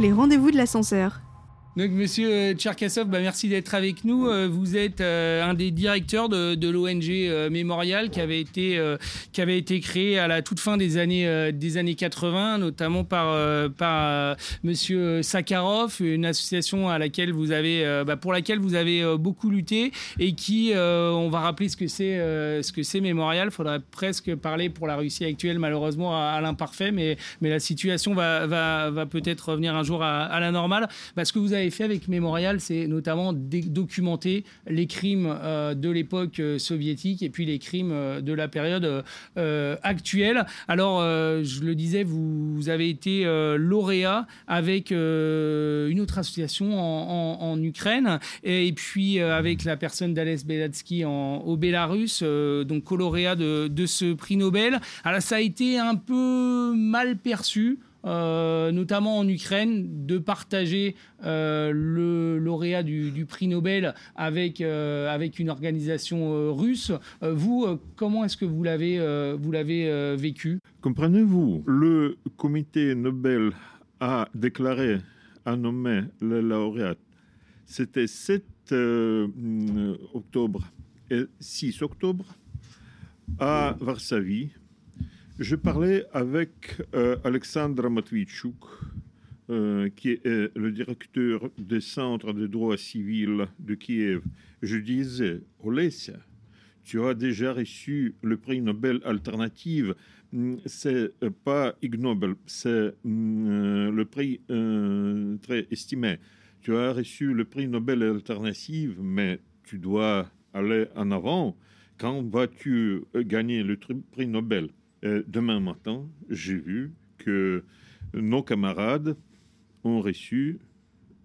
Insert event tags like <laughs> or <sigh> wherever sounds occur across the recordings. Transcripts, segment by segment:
Les rendez-vous de l'ascenseur. Donc, monsieur Tcherkassov, bah, merci d'être avec nous. Euh, vous êtes euh, un des directeurs de, l'ONG euh, Mémorial qui avait, été, avait été créé à la toute fin des années, des années 80, notamment par, par monsieur Sakharov, une association à laquelle vous avez, bah, pour laquelle vous avez beaucoup lutté et qui, on va rappeler ce que c'est ce Mémorial. Il faudrait presque parler pour la Russie actuelle, malheureusement, à, l'imparfait, mais, mais la situation va, va, va peut-être revenir un jour à, la normale. Parce que vous avez fait avec Mémorial, c'est notamment documenter les crimes euh, de l'époque euh, soviétique et puis les crimes euh, de la période actuelle. Alors, je le disais, vous, avez été lauréat avec une autre association en, Ukraine et, puis avec la personne d'Alès Belatsky au Bélarus, donc lauréat de ce prix Nobel. Alors, ça a été un peu mal perçu. Euh, notamment en Ukraine, de partager euh, le lauréat du, prix Nobel avec, euh, avec une organisation russe. vous, comment est-ce que vous l'avez, vous l'avez vécu? Comprenez-vous, le comité Nobel a déclaré, a nommé le lauréat. C'était 7 octobre et 6 octobre à Varsovie je parlais avec euh, Alexandre Matvichuk, euh, qui est euh, le directeur des centres de droit civil de Kiev. Je disais, Olesia, tu as déjà reçu le prix Nobel alternative. Hmm, c'est pas Ig Nobel, c'est hmm, le prix très estimé. Tu as reçu le prix Nobel alternative, mais tu dois aller en avant. Quand vas-tu gagner le prix Nobel? Euh, demain matin, j'ai vu que nos camarades ont reçu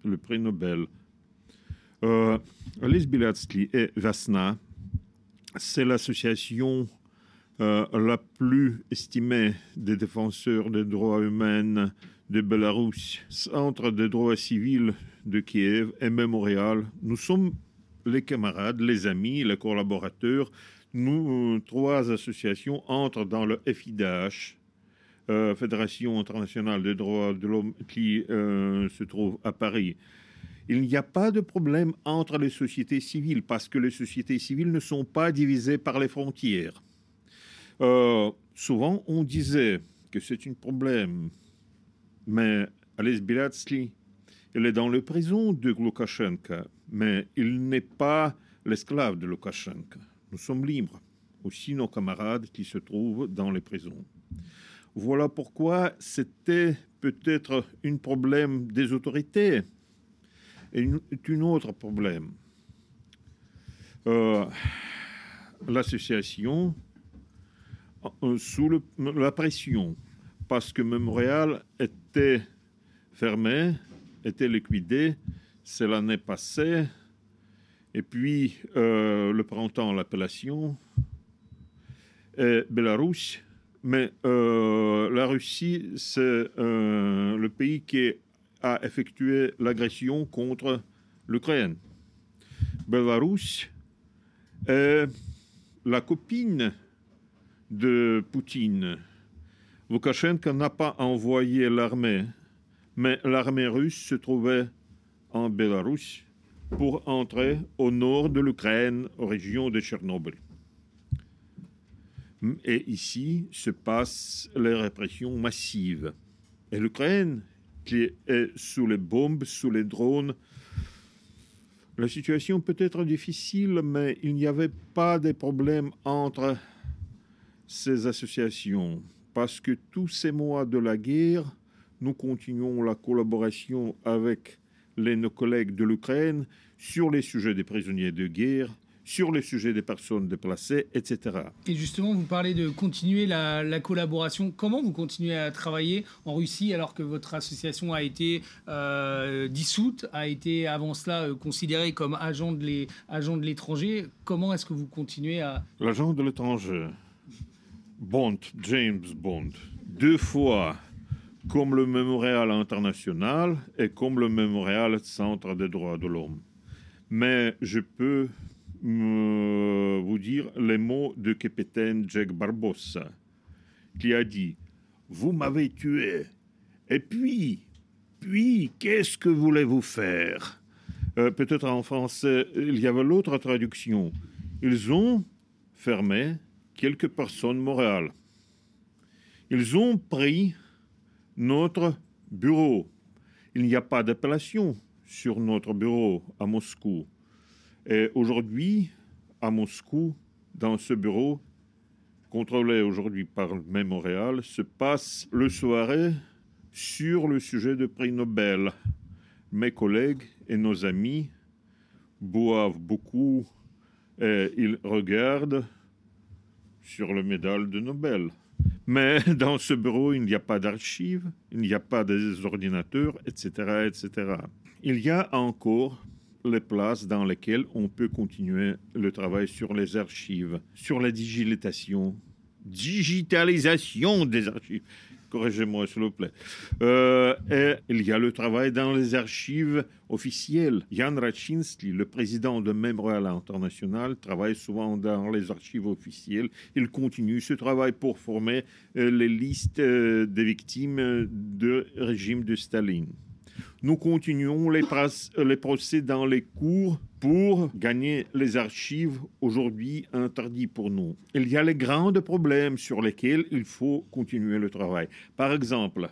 le prix Nobel. Euh, Alice Bilatsky et Vasna, c'est l'association euh, la plus estimée des défenseurs des droits humains de Belarus, Centre des droits civils de Kiev et Mémorial. Nous sommes les camarades, les amis, les collaborateurs nous, trois associations entrent dans le FIDH, euh, Fédération internationale des droits de l'homme, qui euh, se trouve à Paris. Il n'y a pas de problème entre les sociétés civiles parce que les sociétés civiles ne sont pas divisées par les frontières. Euh, souvent, on disait que c'est un problème, mais Alice Bilatsky, il est dans le prison de Lukashenko, mais il n'est pas l'esclave de Lukashenko. Nous sommes libres, aussi nos camarades qui se trouvent dans les prisons. Voilà pourquoi c'était peut-être un problème des autorités et un autre problème. Euh, l'association, euh, sous la pression, parce que Montréal était fermé, était liquidé, c'est l'année passée, et puis, euh, le printemps, l'appellation est Bélarus. Mais euh, la Russie, c'est euh, le pays qui a effectué l'agression contre l'Ukraine. Bélarus est la copine de Poutine. Lukashenko n'a pas envoyé l'armée, mais l'armée russe se trouvait en Bélarus pour entrer au nord de l'Ukraine, aux régions de Tchernobyl. Et ici se passent les répressions massives. Et l'Ukraine, qui est sous les bombes, sous les drones, la situation peut être difficile, mais il n'y avait pas de problème entre ces associations, parce que tous ces mois de la guerre, nous continuons la collaboration avec les, nos collègues de l'Ukraine sur les sujets des prisonniers de guerre, sur les sujets des personnes déplacées, etc. Et justement, vous parlez de continuer la, collaboration. Comment vous continuez à travailler en Russie alors que votre association a été euh, dissoute, a été avant cela euh, considérée comme agent de l'étranger? Comment est-ce que vous continuez à... L'agent de l'étranger, Bond, James Bond, deux fois comme le Mémorial international et comme le Mémorial Centre des droits de l'homme. Mais je peux vous dire les mots de capitaine Jack Barbossa, qui a dit Vous m'avez tué. Et puis, puis, qu'est-ce que voulez-vous faire? Euh, Peut-être en français, il y avait l'autre traduction. Ils ont fermé quelques personnes morales. Ils ont pris notre bureau. Il n'y a pas d'appellation sur notre bureau à Moscou. Et aujourd'hui, à Moscou, dans ce bureau, contrôlé aujourd'hui par Mémorial, se passe le soirée sur le sujet de prix Nobel. Mes collègues et nos amis boivent beaucoup et ils regardent sur le médaille de Nobel. Mais <laughs> dans ce bureau, il n'y a pas d'archives, il n'y a pas des ordinateurs, etc., etc. Il y a encore les places dans lesquelles on peut continuer le travail sur les archives, sur la digitalisation, digitalisation des archives corrigez-moi s'il vous plaît. Euh, et il y a le travail dans les archives officielles. Jan Raczynski, le président de Mémorial International, travaille souvent dans les archives officielles. Il continue ce travail pour former euh, les listes euh, des victimes du régime de Staline. Nous continuons les, procès dans les cours pour gagner les archives aujourd'hui interdites pour nous. Il y a les grands problèmes sur lesquels il faut continuer le travail. Par exemple,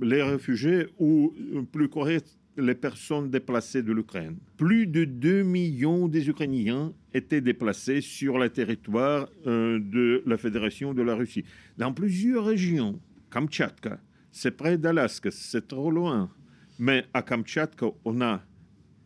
les réfugiés ou plus correct, les personnes déplacées de l'Ukraine. Plus de 2 millions des Ukrainiens étaient déplacés sur le territoire euh, de la Fédération de la Russie. Dans plusieurs régions, Kamtchatka, c'est près d'Alaska, c'est trop loin. Mais à Kamtchatka, on a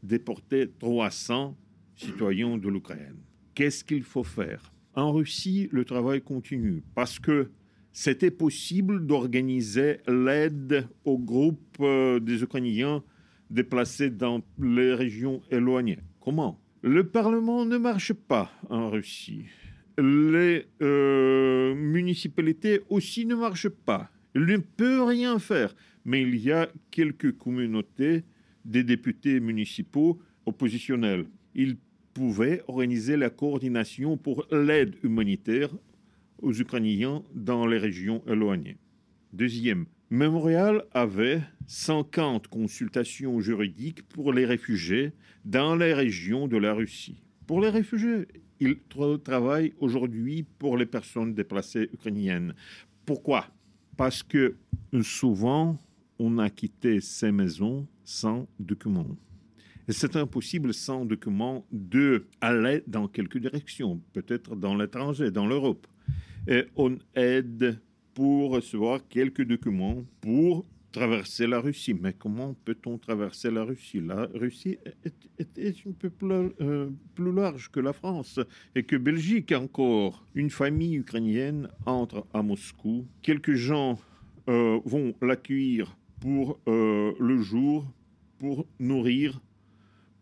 déporté 300 citoyens de l'Ukraine. Qu'est-ce qu'il faut faire? En Russie, le travail continue parce que c'était possible d'organiser l'aide aux groupes euh, des Ukrainiens déplacés dans les régions éloignées. Comment? Le Parlement ne marche pas en Russie. Les euh, municipalités aussi ne marchent pas. Il ne peut rien faire. Mais il y a quelques communautés des députés municipaux oppositionnels. Ils pouvaient organiser la coordination pour l'aide humanitaire aux Ukrainiens dans les régions éloignées. Deuxième, Memorial avait 50 consultations juridiques pour les réfugiés dans les régions de la Russie. Pour les réfugiés, il travaille aujourd'hui pour les personnes déplacées ukrainiennes. Pourquoi? Parce que souvent, on a quitté ces maisons sans documents. Et c'est impossible sans documents de aller dans quelque direction, peut-être dans l'étranger, dans l'Europe. Et on aide pour recevoir quelques documents pour traverser la Russie. Mais comment peut-on traverser la Russie? La Russie est, un peu plus, euh, plus, large que la France et que Belgique encore. Une famille ukrainienne entre à Moscou. Quelques gens euh, vont l'accueillir pour euh, le jour, pour nourrir,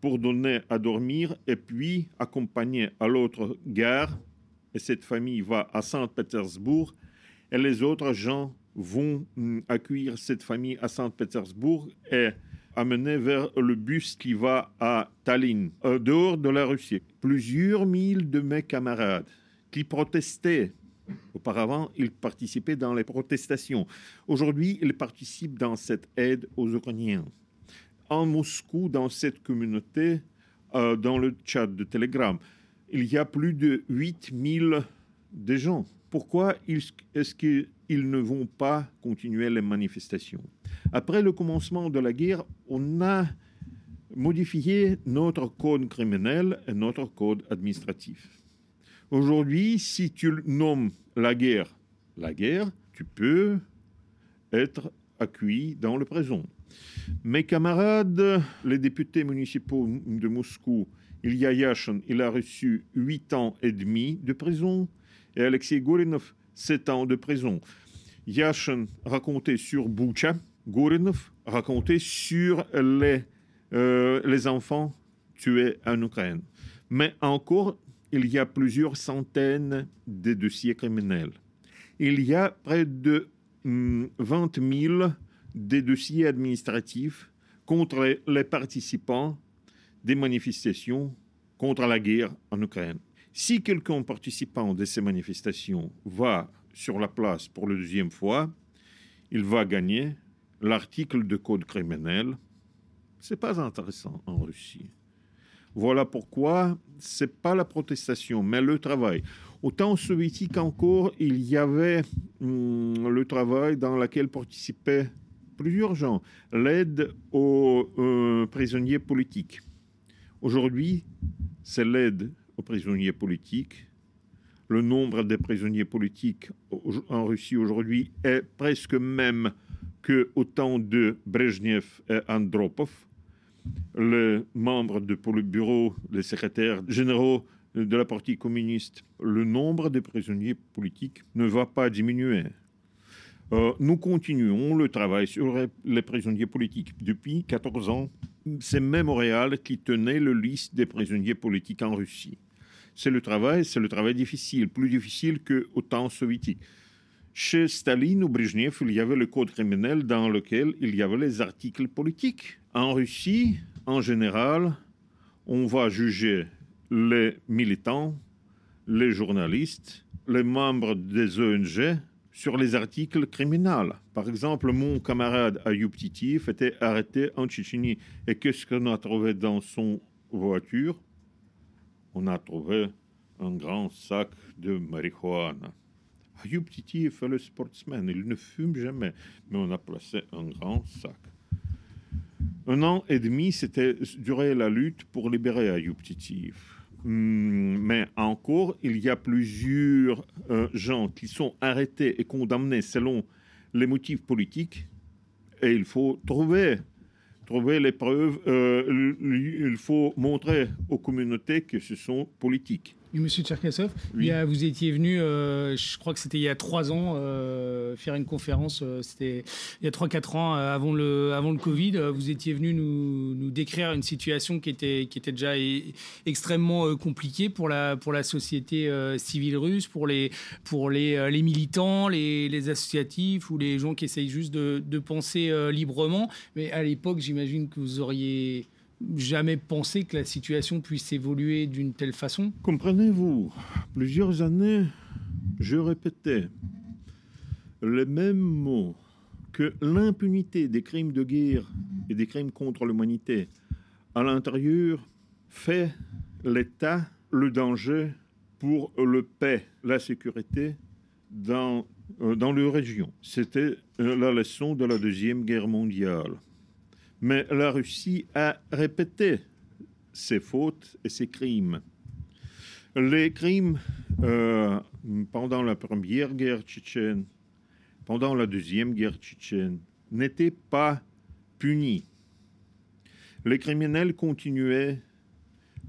pour donner à dormir, et puis accompagner à l'autre gare. Et cette famille va à Saint-Pétersbourg, et les autres gens vont mm, accueillir cette famille à Saint-Pétersbourg et amener vers le bus qui va à Tallinn, dehors de la Russie. Plusieurs mille de mes camarades qui protestaient Auparavant, il participait dans les protestations. Aujourd'hui, il participe dans cette aide aux Ukrainiens. En Moscou, dans cette communauté, euh, dans le chat de Telegram, il y a plus de 8000 de gens. Pourquoi est-ce qu'ils ne vont pas continuer les manifestations? Après le commencement de la guerre, on a modifié notre code criminel et notre code administratif. Aujourd'hui, si tu nommes la guerre la guerre, tu peux être accueilli dans le présent. Mes camarades, les députés municipaux de Moscou, Ilya Yashin, il a reçu 8 ans et demi de prison et Alexei Gorinov 7 ans de prison. Yashin racontait sur Boucha, Gorinov racontait sur les, euh, les enfants tués en Ukraine. Mais encore, il y a plusieurs centaines de dossiers criminels. Il y a près de 20 hum, 000 de dossiers administratifs contre les participants des manifestations contre la guerre en Ukraine. Si quelqu'un participant de ces manifestations va sur la place pour la deuxième fois, il va gagner l'article de code criminel, c'est pas intéressant en Russie. Voilà pourquoi c'est pas la protestation, mais le travail. Au temps soviétique encore, il y avait hum, le travail dans lequel participaient plusieurs gens, l'aide aux euh, prisonniers politiques. Aujourd'hui, c'est l'aide aux prisonniers politiques. Le nombre de prisonniers politiques en Russie aujourd'hui est presque même que au temps de Brezhnev et Andropov. Les membres du bureau, les secrétaires généraux de la partie communiste, le nombre de prisonniers politiques ne va pas diminuer. Euh, nous continuons le travail sur les prisonniers politiques. Depuis 14 ans, c'est Mémorial qui tenait le liste des prisonniers politiques en Russie. C'est le travail, c'est le travail difficile, plus difficile qu'au temps soviétique. Chez Staline ou Brezhnev, il y avait le code criminel dans lequel il y avait les articles politiques. En Russie, en général, on va juger les militants, les journalistes, les membres des ONG sur les articles criminels. Par exemple, mon camarade Ayub Titif était arrêté en Tchétchénie. Et qu'est-ce qu'on a trouvé dans son voiture? On a trouvé un grand sac de marijuana. Ayub Titif est le sportsman, il ne fume jamais, mais on a placé un grand sac. Un an et demi, c'était duré la lutte pour libérer Ayub Titif. Hmm, mais encore, il y a plusieurs euh, gens qui sont arrêtés et condamnés selon les motifs politiques. Et il faut trouver, trouver les preuves. Euh, il faut montrer aux communautés que ce sont politiques. Monsieur Tcherkassov, vous étiez venu, euh, je crois que c'était il y a trois ans, euh, faire une conférence, euh, c'était il y a trois, quatre ans avant le, avant le Covid. Vous étiez venu nous, nous, décrire une situation qui était, qui était déjà extrêmement compliquée pour la, pour la société civile russe, pour les, pour les, les militants, les, les, associatifs ou les gens qui essayent juste de, de penser librement. Mais à l'époque, j'imagine que vous auriez jamais pensé que la situation puisse évoluer d'une telle façon Comprenez-vous, plusieurs années, je répétais les mêmes mots que l'impunité des crimes de guerre et des crimes contre l'humanité à l'intérieur fait l'État le danger pour le paix, la sécurité dans, euh, dans leur région. C'était euh, la leçon de la Deuxième Guerre mondiale. Mais la Russie a répété ses fautes et ses crimes. Les crimes euh, pendant la première guerre tchétchène, pendant la deuxième guerre tchétchène, n'étaient pas punis. Les criminels continuaient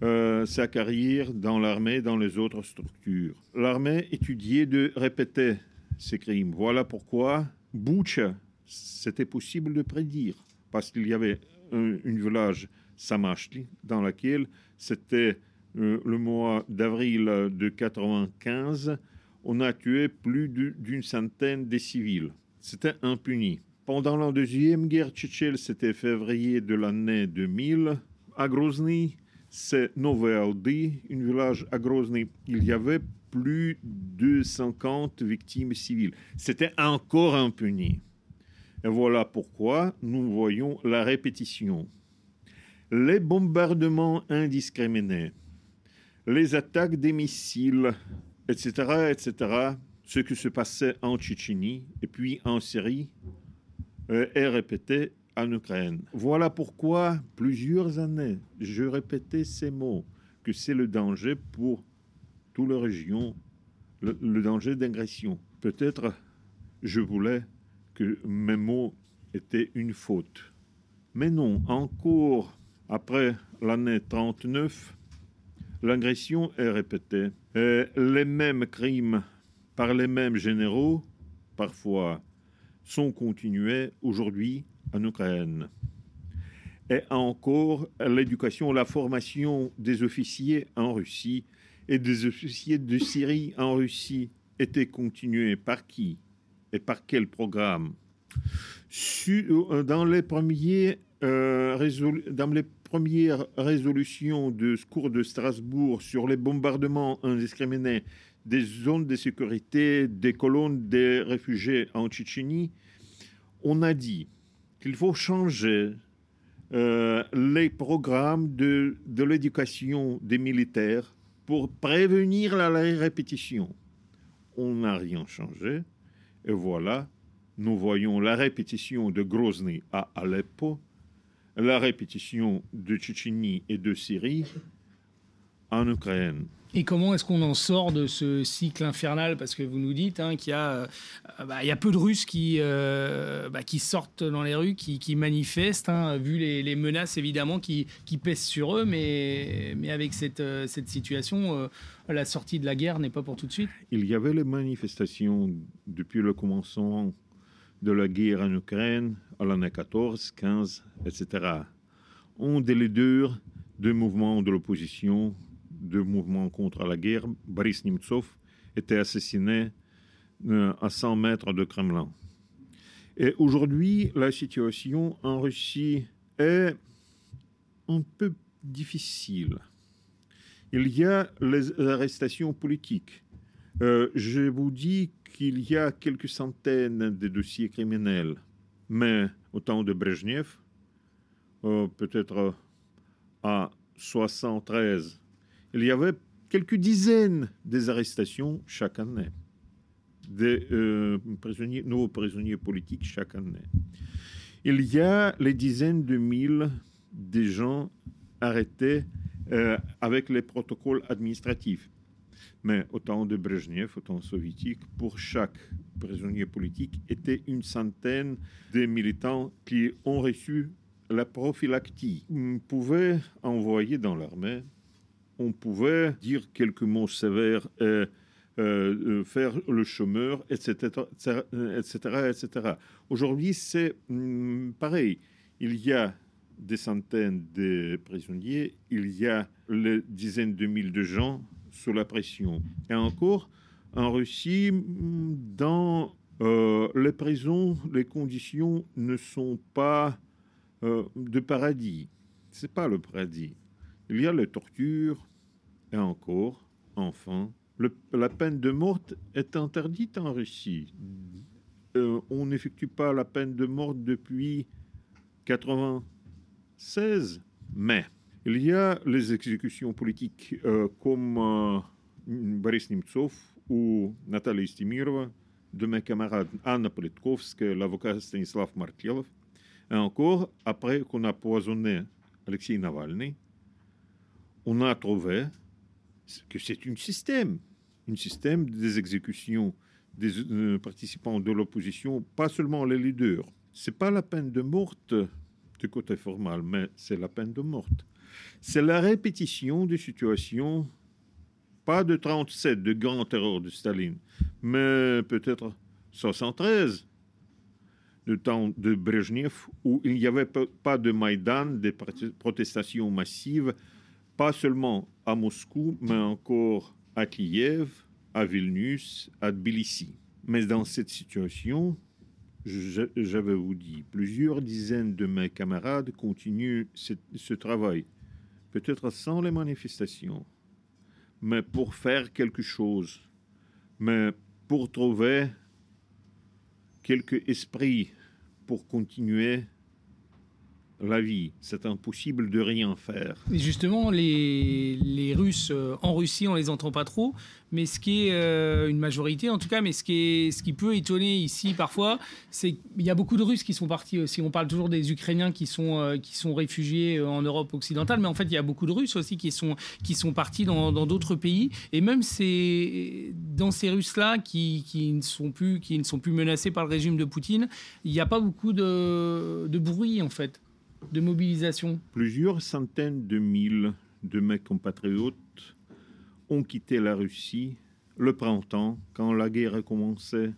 euh, sa carrière dans l'armée, dans les autres structures. L'armée étudiait de répéter ces crimes. Voilà pourquoi Boucha, c'était possible de prédire parce qu'il y avait un, village Samashli dans laquelle c'était euh, le mois d'avril de 95, on a tué plus d'une centaine de civils. C'était impuni. Pendant la deuxième guerre tchétchène, c'était février de l'année 2000. À Grozny, c'est Noveldy, un village à Grozny. Il y avait plus de 50 victimes civiles. C'était encore impuni. Voilà pourquoi nous voyons la répétition. Les bombardements indiscriminés, les attaques des missiles, etc., etc., ce qui se passait en Tchétchénie et puis en Syrie euh, est répété en Ukraine. Voilà pourquoi, plusieurs années, je répétais ces mots, que c'est le danger pour toute la région, le danger d'agression. Peut-être je voulais que mes mots étaient une faute. Mais non, encore après l'année 39, l'agression est répétée. Et les mêmes crimes par les mêmes généraux, parfois, sont continués aujourd'hui en Ukraine. Et encore, l'éducation, la formation des officiers en Russie et des officiers de Syrie en Russie était continuée par qui? Et par quel programme? Euh, dans, les premiers, euh, dans les premières résolutions de cours de Strasbourg sur les bombardements indiscriminés des zones de sécurité des colonnes des réfugiés en Tchétchénie, on a dit qu'il faut changer euh, les programmes de l'éducation des militaires pour prévenir la répétition. On n'a rien changé. Et voilà, nous voyons la répétition de Grozny à Aleppo, la répétition de Tchétchénie et de Syrie en Ukraine. Et comment est-ce qu'on en sort de ce cycle infernal? Parce que vous nous dites hein, qu'il euh, bah, y a peu de Russes qui, euh, bah, sortent dans les rues, qui, manifestent, hein, vu les, menaces évidemment qui, pèsent sur eux, mais, avec cette, euh, situation, la sortie de la guerre n'est pas pour tout de suite. Il y avait les manifestations depuis le commencement de la guerre en Ukraine à l'année 14, 15, etc. On des leaders de mouvements de l'opposition de mouvement contre la guerre, Boris Nemtsov était assassiné euh, à 100 mètres de Kremlin. Et aujourd'hui, la situation en Russie est un peu difficile. Il y a les arrestations politiques. Euh, je vous dis qu'il y a quelques centaines de dossiers criminels, mais au temps de Brezhnev, euh, peut-être à 73 il y avait quelques dizaines des arrestations chaque année, des euh, prisonniers, nouveaux prisonniers politiques chaque année. Il y a les dizaines de mille de gens arrêtés euh, avec les protocoles administratifs. Mais au temps de Brezhnev, au temps soviétique, pour chaque prisonnier politique, était une centaine de militants qui ont reçu la prophylactie. On pouvait envoyer dans l'armée on pouvait dire quelques mots sévères et euh, euh, faire le chômeur, etc., etc., etc. Aujourd'hui, c'est hmm, pareil. Il y a des centaines de prisonniers, il y a des dizaines de milliers de gens sous la pression. Et encore, en Russie, hmm, dans euh, les prisons, les conditions ne sont pas de paradis. C'est pas le paradis. Il y a les tortures, et encore, enfin, la peine de mort est interdite en Russie. Euh, on n'effectue pas la peine de mort depuis 96, mais il y a les exécutions politiques euh, comme euh, Boris Nemtsov ou Natalia Stimirova, de mes camarades Anna Politkovskaya, l'avocat Stanislav Markelov, et encore, après qu'on a poisonné Alexei Navalny, on a trouvé que c'est un système, un système des exécutions des euh, participants de l'opposition, pas seulement les leaders. C'est pas la peine de mort du côté formal, mais c'est la peine de mort. C'est la répétition des situations, pas de 37, de grand terreur de Staline, mais peut-être 73, de temps de Brezhnev, où il n'y avait pas de Maïdan, des protestations massives, pas seulement à Moscou, mais encore à Kiev, à Vilnius, à Tbilissi. Mais dans cette situation, j'avais vous dit, plusieurs dizaines de mes camarades continuent ce, travail, peut-être sans les manifestations, mais pour faire quelque chose, mais pour trouver quelques esprits pour continuer la vie. C'est impossible de rien faire. Justement, les, Russes euh, en Russie, on les entend pas trop, mais ce qui est euh, une majorité en tout cas, mais ce qui, est, ce qui peut étonner ici parfois, c'est qu'il y a beaucoup de Russes qui sont partis aussi. On parle toujours des Ukrainiens qui sont, euh, qui sont réfugiés en Europe occidentale, mais en fait, il y a beaucoup de Russes aussi qui sont, qui sont partis dans d'autres pays. Et même ces, dans ces Russes-là qui, qui, ne sont plus, qui ne sont plus menacés par le régime de Poutine, il n'y a pas beaucoup de, de bruit en fait de mobilisation Plusieurs centaines de mille de mes compatriotes ont quitté la Russie le printemps, quand la guerre a commencé,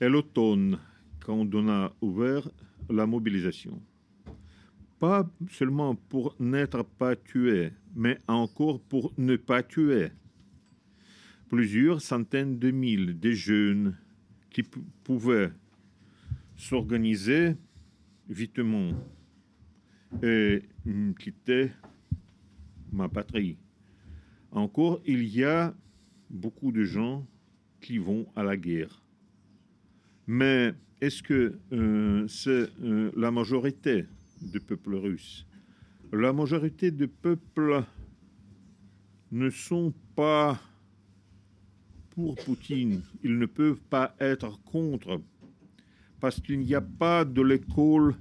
et l'automne, quand on a ouvert la mobilisation. Pas seulement pour n'être pas tué, mais encore pour ne pas tuer. Plusieurs centaines de mille de jeunes qui pouvaient s'organiser vitement et quitter ma patrie. Encore, il y a beaucoup de gens qui vont à la guerre. Mais est-ce que euh, c'est euh, la majorité du peuple russe La majorité du peuple ne sont pas pour Poutine. Ils ne peuvent pas être contre parce qu'il n'y a pas de l'école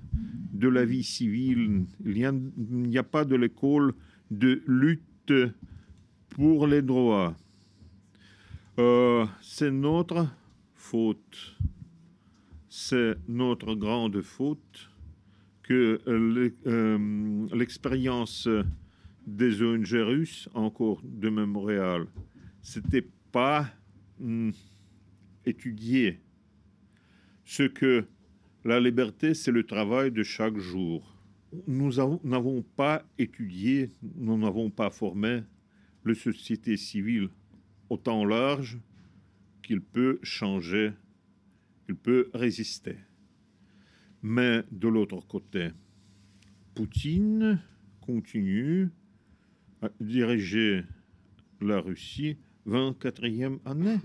de la vie civile, il n'y a, pas de l'école de lutte pour les droits. Euh, c'est notre faute c'est notre grande faute que euh, l'expérience des ONG russes, encore de Montréal, c'était pas hmm, étudié. Ce que la liberté, c'est le travail de chaque jour. Nous n'avons pas étudié, nous n'avons pas formé la société civile autant large qu'il peut changer il peut résister. Mais de l'autre côté, Poutine continue à diriger la Russie 24e année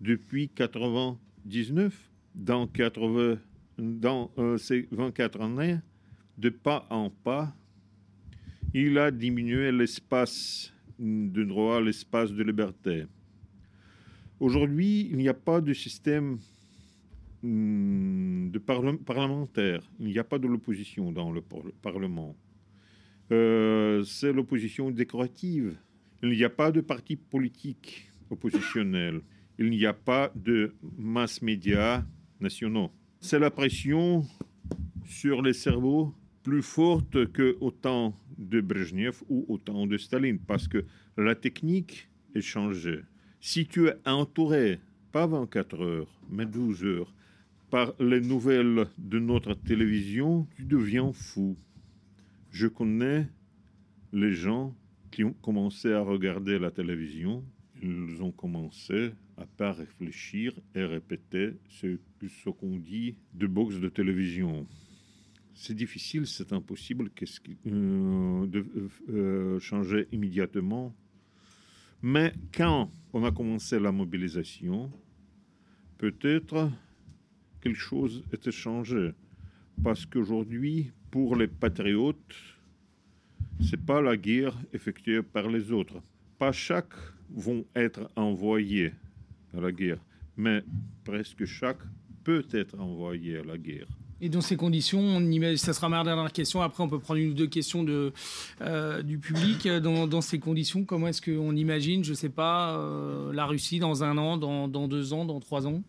depuis 99. Dans, 80, dans euh, ces 24 années, de pas en pas, il a diminué l'espace de droit, l'espace de liberté. Aujourd'hui, il n'y a pas de système Hmm, de parlementaires. Il n'y a pas de l'opposition dans le Parlement. Euh, c'est l'opposition décorative. Il n'y a pas de parti politique oppositionnel. Il n'y a pas de mass médias nationaux. C'est la pression sur les cerveaux plus forte qu'au temps de Brezhnev ou au temps de Staline, parce que la technique est changée. Si tu es entouré, pas 24 heures, mais 12 heures, par les nouvelles de notre télévision, tu deviens fou. Je connais les gens qui ont commencé à regarder la télévision, ils ont commencé à pas réfléchir et répéter ce, ce qu'on dit de box de télévision. C'est difficile, c'est impossible euh, de euh, changer immédiatement? Mais quand on a commencé la mobilisation, peut-être quelque chose était changé. Parce qu'aujourd'hui, pour les patriotes, c'est pas la guerre effectuée par les autres. Pas chaque vont être envoyés à la guerre, mais presque chaque peut être envoyé à la guerre. Et dans ces conditions, on ça sera ma dernière question. Après, on peut prendre une ou deux questions de, euh, du public. Dans, ces conditions, comment est-ce qu'on imagine, je ne sais pas, euh, la Russie dans un an, dans, dans deux ans, dans trois ans?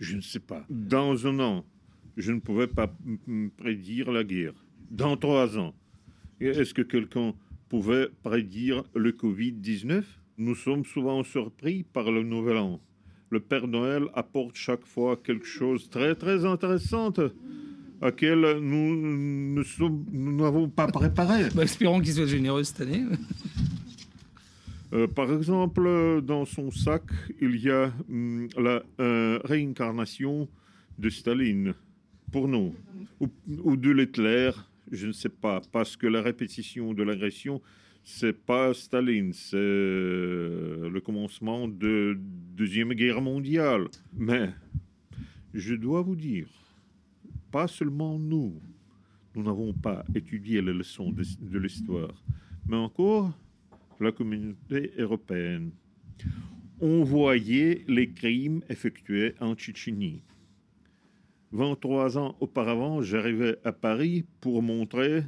Je ne sais pas. Dans un an, je ne pouvais pas prédire la guerre. Dans trois ans, est-ce que quelqu'un pouvait prédire le Covid-19 Nous sommes souvent surpris par le nouvel an le Père Noël apporte chaque fois quelque chose de très très intéressant à laquelle nous n'avons pas préparé. Bah, espérons qu'il soit généreux cette année. Euh, par exemple, dans son sac, il y a hum, la euh, réincarnation de Staline, pour nous, ou, ou de Hitler, je ne sais pas, parce que la répétition de l'agression c'est pas Staline, c'est euh, le commencement de Deuxième Guerre mondiale. Mais je dois vous dire, pas seulement nous, nous n'avons pas étudié les leçons de, l'histoire, mais encore la communauté européenne. On voyait les crimes effectués en Tchétchénie. 23 ans auparavant, j'arrivais à Paris pour montrer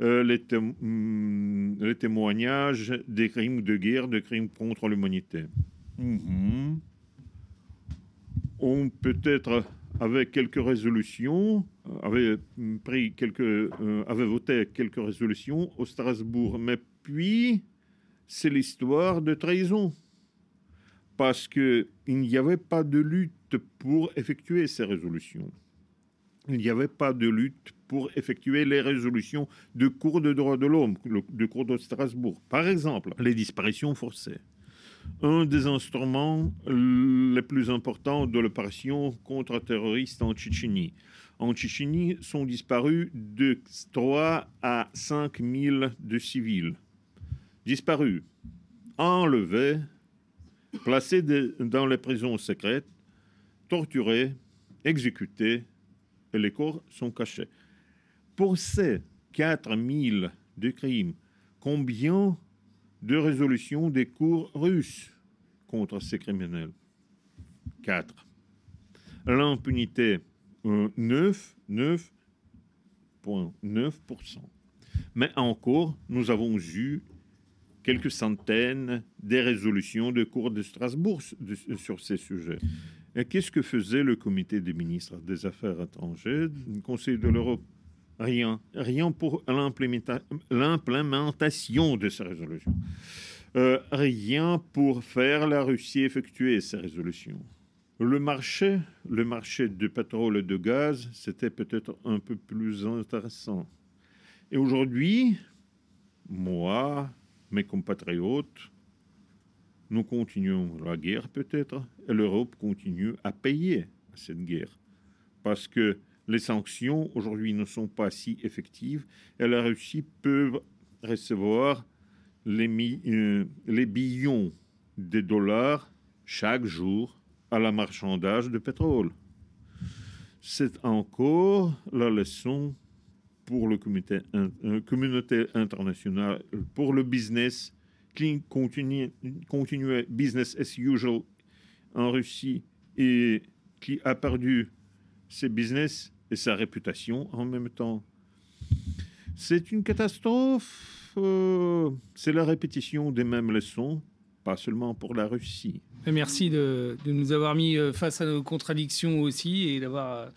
euh, mm, les, témoignages des crimes de guerre, des crimes contre l'humanité. Mhm. On peut-être avec quelques résolutions, euh, avait pris quelques, euh, avait voté quelques résolutions au Strasbourg, mais puis c'est l'histoire de trahison, parce que il n'y avait pas de lutte pour effectuer ces résolutions. Il n'y avait pas de lutte pour effectuer les résolutions de cours de droits de l'homme, de cours de Strasbourg. Par exemple, les disparitions forcées. Un des instruments les plus importants de l'opération contre-terroriste en Tchétchénie. En Tchétchénie sont disparus de 3 à 5 000 de civils. Disparus, enlevés, placés dans les prisons secrètes, torturés exécutés les corps sont cachés. Pour ces 4000 de crimes, combien de résolutions des cours russes contre ces criminels? 4. L'impunité, 9, 9,9%. Mais encore, nous avons eu quelques centaines de résolutions de cours de Strasbourg sur ces sujets. Et qu'est-ce que faisait le comité des ministres des Affaires étrangères du Conseil de l'Europe? Rien. Rien pour l'implémentation de ces résolutions. Euh, rien pour faire la Russie effectuer ces résolutions. Le marché, le marché du pétrole et de gaz, c'était peut-être un peu plus intéressant. Et aujourd'hui, moi, mes compatriotes, nous continuons la guerre peut-être, et l'Europe continue à payer cette guerre. Parce que les sanctions aujourd'hui ne sont pas si effectives et la Russie peut recevoir les, euh, les billions de dollars chaque jour à la marchandage de pétrole. C'est encore la leçon pour le euh, communauté internationale, pour le business, qui continue business as usual en Russie et qui a perdu ses business et sa réputation en même temps. C'est une catastrophe. Euh, c'est la répétition des mêmes leçons, pas seulement pour la Russie. Merci de, nous avoir mis euh, face à nos contradictions aussi et d'avoir euh,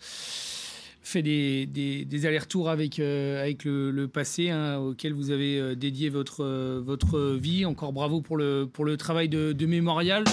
fait des, allers-retours avec, avec le, passé hein, auquel vous avez dédié votre, votre vie. Encore bravo pour le, pour le travail de mémorial.